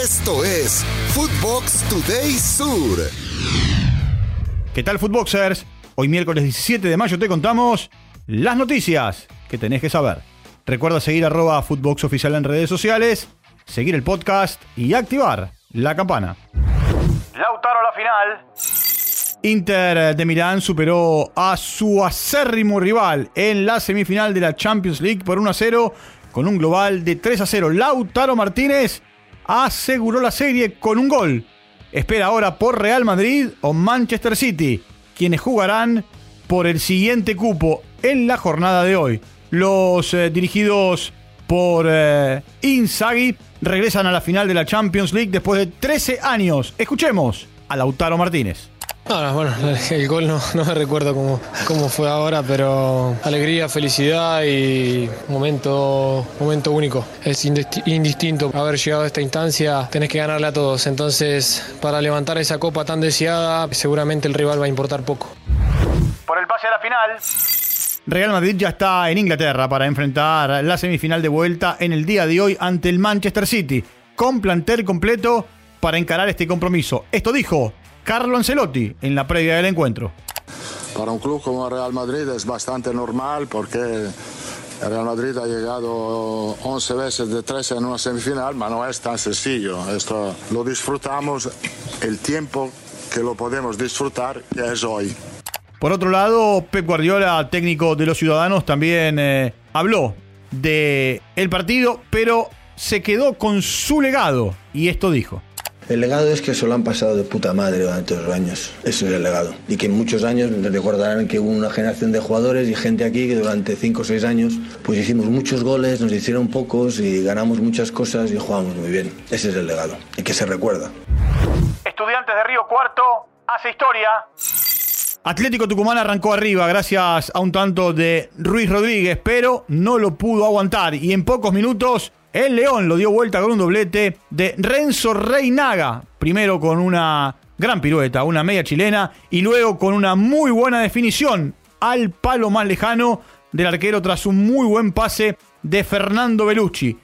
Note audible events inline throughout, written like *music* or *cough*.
Esto es Footbox Today Sur. ¿Qué tal, Footboxers? Hoy miércoles 17 de mayo te contamos las noticias que tenés que saber. Recuerda seguir arroba Footbox Oficial en redes sociales, seguir el podcast y activar la campana. Lautaro a la final. Inter de Milán superó a su acérrimo rival en la semifinal de la Champions League por 1 a 0 con un global de 3 a 0. Lautaro Martínez aseguró la serie con un gol. Espera ahora por Real Madrid o Manchester City, quienes jugarán por el siguiente cupo en la jornada de hoy. Los eh, dirigidos por eh, Inzaghi regresan a la final de la Champions League después de 13 años. Escuchemos a Lautaro Martínez. Ahora, bueno, *laughs* el gol no, no me recuerdo cómo, cómo fue ahora, pero alegría, felicidad y momento, momento único. Es indistinto haber llegado a esta instancia, tenés que ganarle a todos. Entonces, para levantar esa copa tan deseada, seguramente el rival va a importar poco. Por el pase a la final. Real Madrid ya está en Inglaterra para enfrentar la semifinal de vuelta en el día de hoy ante el Manchester City, con plantel completo para encarar este compromiso. Esto dijo Carlo Ancelotti en la previa del encuentro. Para un club como Real Madrid es bastante normal porque Real Madrid ha llegado 11 veces de 13 en una semifinal, pero no es tan sencillo. Esto lo disfrutamos el tiempo que lo podemos disfrutar, que es hoy. Por otro lado, Pep Guardiola, técnico de los Ciudadanos, también eh, habló de el partido, pero se quedó con su legado y esto dijo. El legado es que se lo han pasado de puta madre durante los años. Ese es el legado. Y que en muchos años recordarán que hubo una generación de jugadores y gente aquí que durante 5 o 6 años pues hicimos muchos goles, nos hicieron pocos y ganamos muchas cosas y jugamos muy bien. Ese es el legado. Y que se recuerda. Estudiantes de Río Cuarto hace historia. Atlético Tucumán arrancó arriba gracias a un tanto de Ruiz Rodríguez, pero no lo pudo aguantar y en pocos minutos el León lo dio vuelta con un doblete de Renzo Reinaga. Primero con una gran pirueta, una media chilena, y luego con una muy buena definición al palo más lejano del arquero tras un muy buen pase de Fernando Belucci.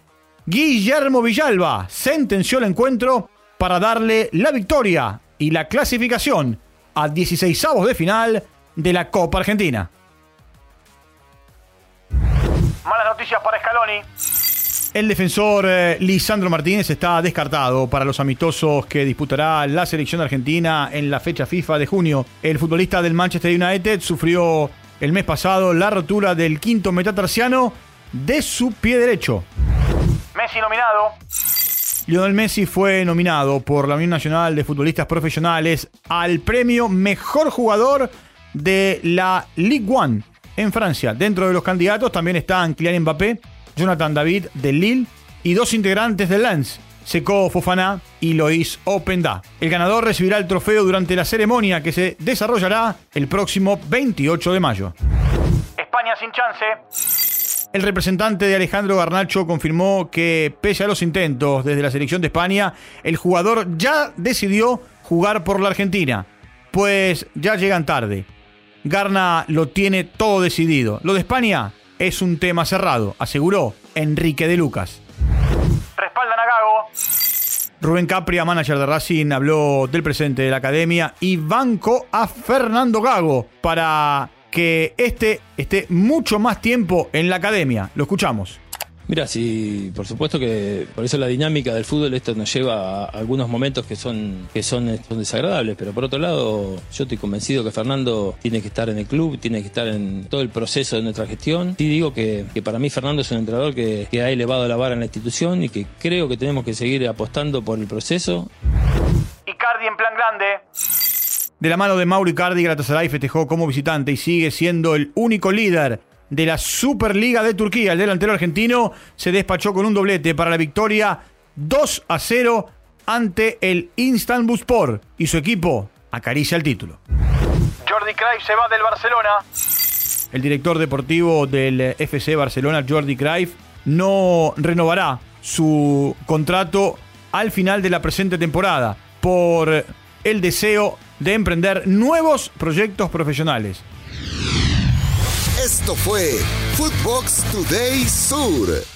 Guillermo Villalba sentenció el encuentro para darle la victoria y la clasificación a 16 avos de final de la Copa Argentina. Malas noticias para Scaloni. El defensor eh, Lisandro Martínez está descartado para los amistosos que disputará la selección argentina en la fecha FIFA de junio. El futbolista del Manchester United sufrió el mes pasado la rotura del quinto metatarsiano de su pie derecho. Messi nominado. Lionel Messi fue nominado por la Unión Nacional de Futbolistas Profesionales al premio Mejor Jugador de la Ligue 1 en Francia. Dentro de los candidatos también están Kylian Mbappé, Jonathan David de Lille y dos integrantes del Lens, Seco Fofana y Lois Openda. El ganador recibirá el trofeo durante la ceremonia que se desarrollará el próximo 28 de mayo. España sin chance. El representante de Alejandro Garnacho confirmó que, pese a los intentos desde la selección de España, el jugador ya decidió jugar por la Argentina. Pues ya llegan tarde. Garna lo tiene todo decidido. Lo de España es un tema cerrado, aseguró Enrique de Lucas. Respaldan a Gago. Rubén Capria, manager de Racing, habló del presente de la academia y bancó a Fernando Gago para que este esté mucho más tiempo en la academia. Lo escuchamos. Mira, sí, por supuesto que por eso la dinámica del fútbol esto nos lleva a algunos momentos que son que son, desagradables, pero por otro lado yo estoy convencido que Fernando tiene que estar en el club, tiene que estar en todo el proceso de nuestra gestión. Sí digo que, para mí Fernando es un entrenador que, ha elevado la vara en la institución y que creo que tenemos que seguir apostando por el proceso. Icardi en plan grande. De la mano de Mauro Icardi, Galatasaray festejó como visitante y sigue siendo el único líder de la Superliga de Turquía. El delantero argentino se despachó con un doblete para la victoria 2 a 0 ante el Istanbulspor y su equipo acaricia el título. Jordi Cruyff se va del Barcelona. El director deportivo del FC Barcelona, Jordi Cruyff, no renovará su contrato al final de la presente temporada por el deseo de emprender nuevos proyectos profesionales. Esto fue Footbox Today Sur.